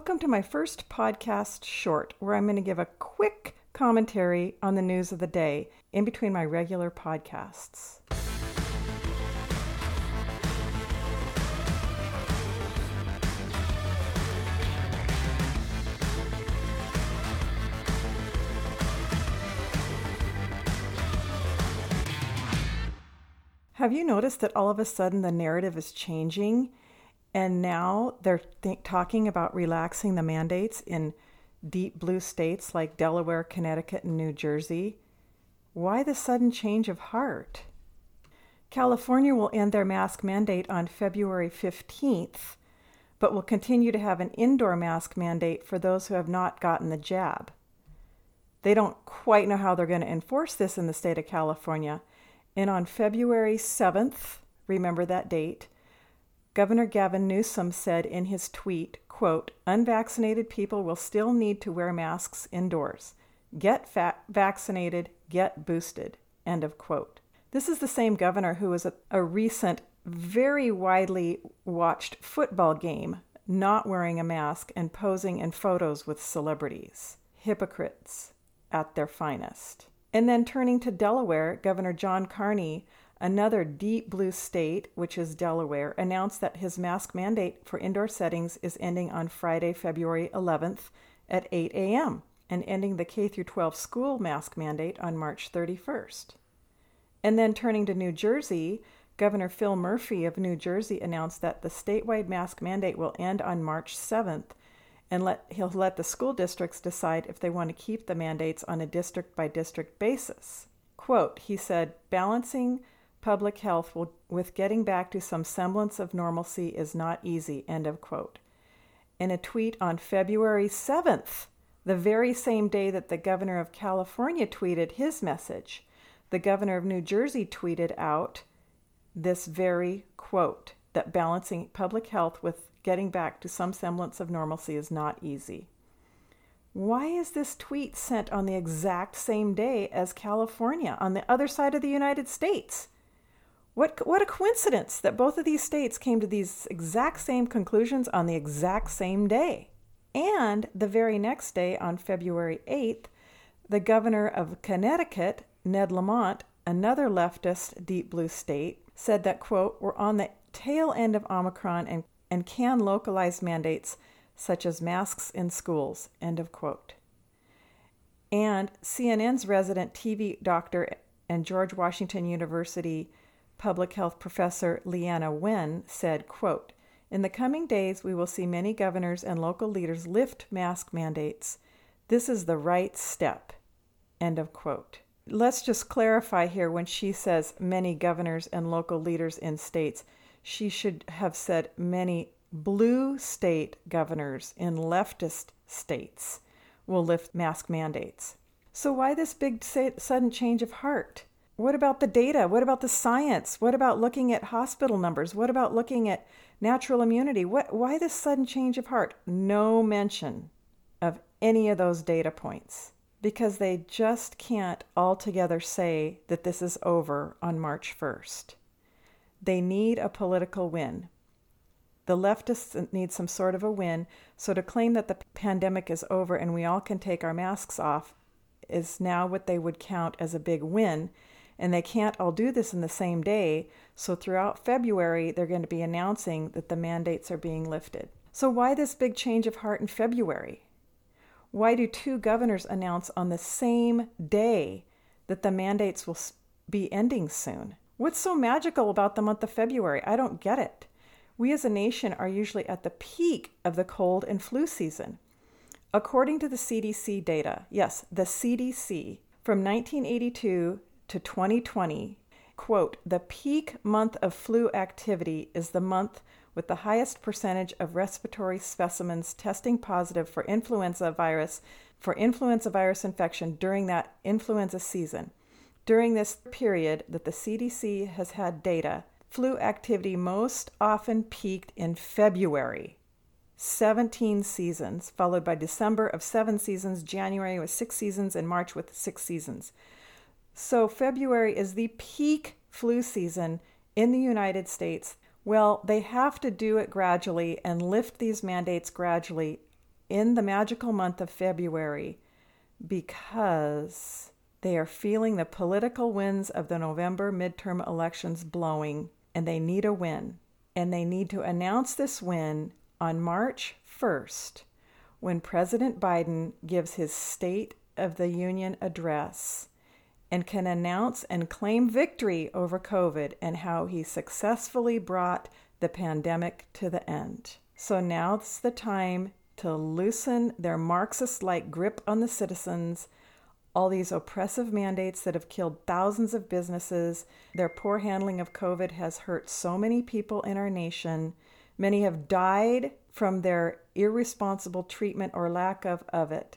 Welcome to my first podcast short, where I'm going to give a quick commentary on the news of the day in between my regular podcasts. Have you noticed that all of a sudden the narrative is changing and now they're th- talking about relaxing the mandates in deep blue states like Delaware, Connecticut, and New Jersey? Why the sudden change of heart? California will end their mask mandate on February 15th, but will continue to have an indoor mask mandate for those who have not gotten the jab. They don't quite know how they're going to enforce this in the state of California, and on February 7th, remember that date, Governor Gavin Newsom said in his tweet, quote, unvaccinated people will still need to wear masks indoors. Get fa- vaccinated, get boosted, end of quote. This is the same governor who was at a recent, very widely watched football game not wearing a mask and posing in photos with celebrities. Hypocrites at their finest. And then turning to Delaware, Governor John Carney, another deep blue state, which is Delaware, announced that his mask mandate for indoor settings is ending on Friday, February 11th at 8 a.m. and ending the K 12 school mask mandate on March 31st. And then turning to New Jersey, Governor Phil Murphy of New Jersey announced that the statewide mask mandate will end on March 7th and let, he'll let the school districts decide if they want to keep the mandates on a district by district basis. Quote, he said, balancing public health will, with getting back to some semblance of normalcy is not easy, end of quote. In a tweet on February 7th, the very same day that the governor of California tweeted his message, the governor of New Jersey tweeted out this very quote that balancing public health with getting back to some semblance of normalcy is not easy. Why is this tweet sent on the exact same day as California, on the other side of the United States? What, what a coincidence that both of these states came to these exact same conclusions on the exact same day. And the very next day, on February 8th, the governor of Connecticut, Ned Lamont, another leftist deep blue state, said that, quote, we're on the tail end of Omicron and and can localize mandates such as masks in schools. End of quote. And CNN's resident TV doctor and George Washington University public health professor Leana Wen said, quote, in the coming days, we will see many governors and local leaders lift mask mandates. This is the right step. End of quote. Let's just clarify here when she says many governors and local leaders in states she should have said many blue state governors in leftist states will lift mask mandates. So, why this big sudden change of heart? What about the data? What about the science? What about looking at hospital numbers? What about looking at natural immunity? What, why this sudden change of heart? No mention of any of those data points because they just can't altogether say that this is over on March 1st. They need a political win. The leftists need some sort of a win. So to claim that the pandemic is over and we all can take our masks off is now what they would count as a big win. And they can't all do this in the same day. So throughout February, they're going to be announcing that the mandates are being lifted. So, why this big change of heart in February? Why do two governors announce on the same day that the mandates will be ending soon? What's so magical about the month of February? I don't get it. We as a nation are usually at the peak of the cold and flu season. According to the CDC data, yes, the CDC, from 1982 to 2020, quote, the peak month of flu activity is the month with the highest percentage of respiratory specimens testing positive for influenza virus for influenza virus infection during that influenza season. During this period that the CDC has had data, flu activity most often peaked in February. 17 seasons, followed by December of seven seasons, January with six seasons, and March with six seasons. So, February is the peak flu season in the United States. Well, they have to do it gradually and lift these mandates gradually in the magical month of February because they are feeling the political winds of the November midterm elections blowing and they need a win. And they need to announce this win on March 1st when President Biden gives his State of the Union address and can announce and claim victory over COVID and how he successfully brought the pandemic to the end. So now's the time to loosen their Marxist like grip on the citizens, all these oppressive mandates that have killed thousands of businesses. Their poor handling of COVID has hurt so many people in our nation. Many have died from their irresponsible treatment or lack of, of it.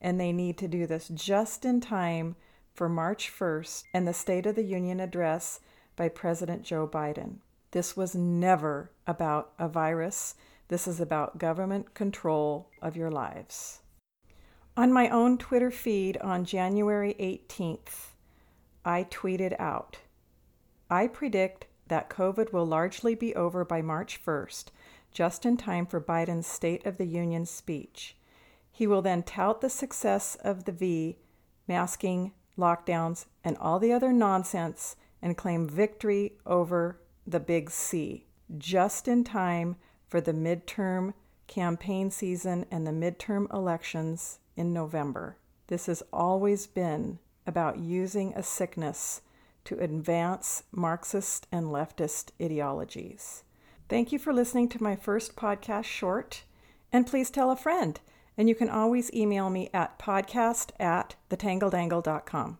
And they need to do this just in time for March 1st and the State of the Union address by President Joe Biden. This was never about a virus. This is about government control of your lives. On my own Twitter feed on January 18th, I tweeted out I predict that COVID will largely be over by March 1st, just in time for Biden's State of the Union speech. He will then tout the success of the V, masking, lockdowns, and all the other nonsense and claim victory over the big C, just in time for the midterm campaign season and the midterm elections in November. This has always been about using a sickness to advance Marxist and leftist ideologies. Thank you for listening to my first podcast short, and please tell a friend. And you can always email me at podcast at thetangledangle.com.